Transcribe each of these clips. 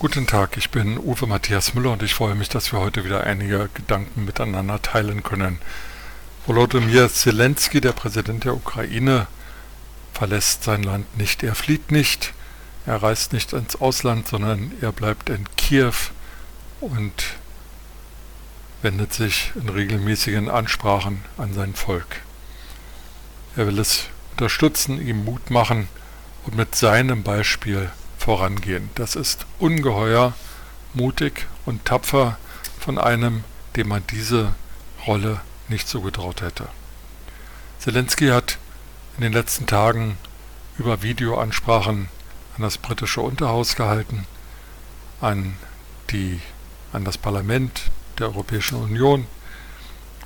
Guten Tag, ich bin Uwe Matthias Müller und ich freue mich, dass wir heute wieder einige Gedanken miteinander teilen können. Volodymyr Zelensky, der Präsident der Ukraine, verlässt sein Land nicht. Er flieht nicht, er reist nicht ins Ausland, sondern er bleibt in Kiew und wendet sich in regelmäßigen Ansprachen an sein Volk. Er will es unterstützen, ihm Mut machen und mit seinem Beispiel vorangehen. Das ist ungeheuer mutig und tapfer von einem, dem man diese Rolle nicht zugetraut hätte. Zelensky hat in den letzten Tagen über Videoansprachen an das britische Unterhaus gehalten, an, die, an das Parlament der Europäischen Union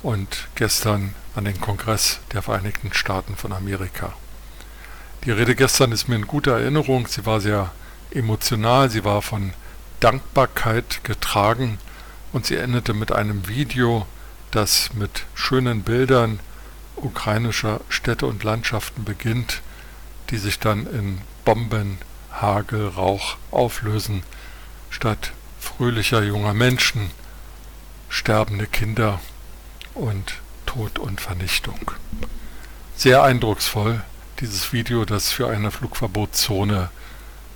und gestern an den Kongress der Vereinigten Staaten von Amerika. Die Rede gestern ist mir in guter Erinnerung. Sie war sehr emotional, sie war von Dankbarkeit getragen und sie endete mit einem Video, das mit schönen Bildern ukrainischer Städte und Landschaften beginnt, die sich dann in Bomben, Hagel, Rauch auflösen, statt fröhlicher junger Menschen, sterbende Kinder und Tod und Vernichtung. Sehr eindrucksvoll dieses Video, das für eine Flugverbotszone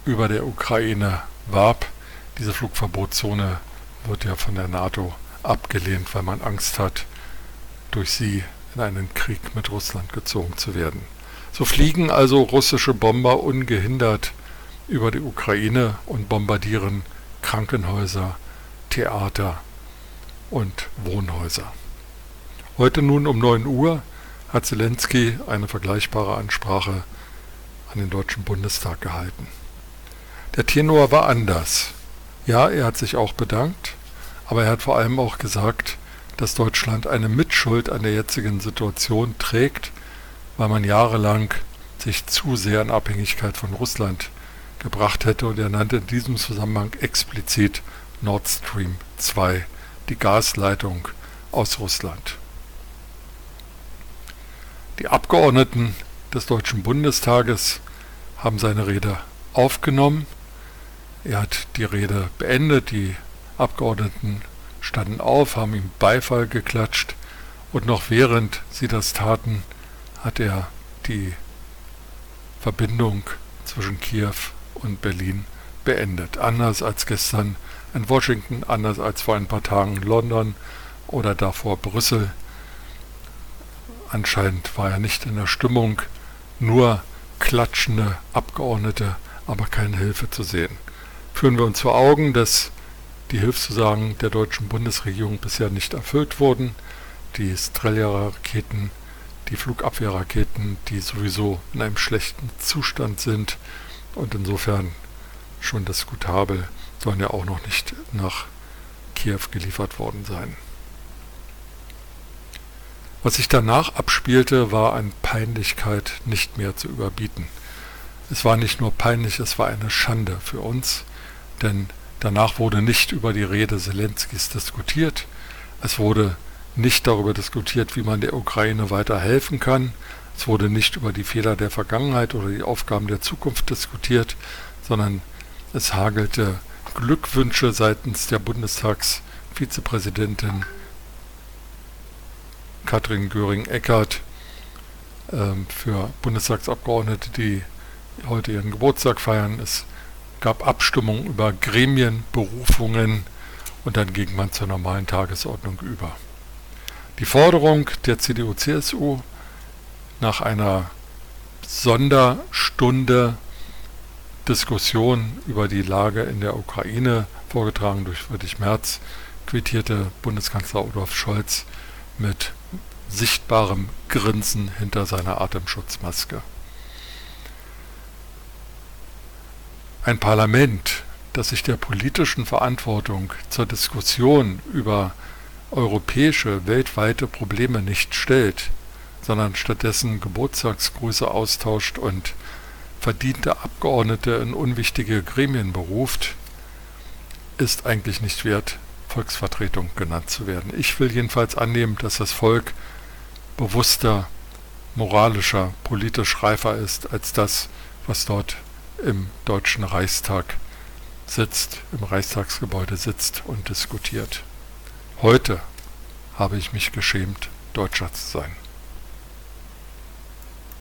über der Ukraine warb. Diese Flugverbotszone wird ja von der NATO abgelehnt, weil man Angst hat, durch sie in einen Krieg mit Russland gezogen zu werden. So fliegen also russische Bomber ungehindert über die Ukraine und bombardieren Krankenhäuser, Theater und Wohnhäuser. Heute nun um 9 Uhr hat Zelensky eine vergleichbare Ansprache an den Deutschen Bundestag gehalten. Der Tenor war anders. Ja, er hat sich auch bedankt, aber er hat vor allem auch gesagt, dass Deutschland eine Mitschuld an der jetzigen Situation trägt, weil man jahrelang sich zu sehr in Abhängigkeit von Russland gebracht hätte und er nannte in diesem Zusammenhang explizit Nord Stream 2, die Gasleitung aus Russland. Die Abgeordneten des Deutschen Bundestages haben seine Rede aufgenommen. Er hat die Rede beendet, die Abgeordneten standen auf, haben ihm Beifall geklatscht und noch während sie das taten, hat er die Verbindung zwischen Kiew und Berlin beendet. Anders als gestern in Washington, anders als vor ein paar Tagen in London oder davor Brüssel Anscheinend war er nicht in der Stimmung, nur klatschende Abgeordnete, aber keine Hilfe zu sehen. Führen wir uns vor Augen, dass die Hilfszusagen der deutschen Bundesregierung bisher nicht erfüllt wurden. Die Strelja-Raketen, die Flugabwehrraketen, die sowieso in einem schlechten Zustand sind und insofern schon das Gutabel sollen ja auch noch nicht nach Kiew geliefert worden sein. Was sich danach abspielte, war an Peinlichkeit nicht mehr zu überbieten. Es war nicht nur peinlich, es war eine Schande für uns, denn danach wurde nicht über die Rede Zelenskis diskutiert, es wurde nicht darüber diskutiert, wie man der Ukraine weiter helfen kann, es wurde nicht über die Fehler der Vergangenheit oder die Aufgaben der Zukunft diskutiert, sondern es hagelte Glückwünsche seitens der Bundestagsvizepräsidentin Katrin Göring-Eckardt ähm, für Bundestagsabgeordnete, die heute ihren Geburtstag feiern. Es gab Abstimmungen über Gremienberufungen und dann ging man zur normalen Tagesordnung über. Die Forderung der CDU-CSU nach einer Sonderstunde Diskussion über die Lage in der Ukraine, vorgetragen durch Friedrich Merz, quittierte Bundeskanzler Olaf Scholz mit sichtbarem Grinsen hinter seiner Atemschutzmaske. Ein Parlament, das sich der politischen Verantwortung zur Diskussion über europäische, weltweite Probleme nicht stellt, sondern stattdessen Geburtstagsgrüße austauscht und verdiente Abgeordnete in unwichtige Gremien beruft, ist eigentlich nicht wert, Volksvertretung genannt zu werden. Ich will jedenfalls annehmen, dass das Volk bewusster, moralischer, politisch reifer ist als das, was dort im Deutschen Reichstag sitzt, im Reichstagsgebäude sitzt und diskutiert. Heute habe ich mich geschämt, Deutscher zu sein.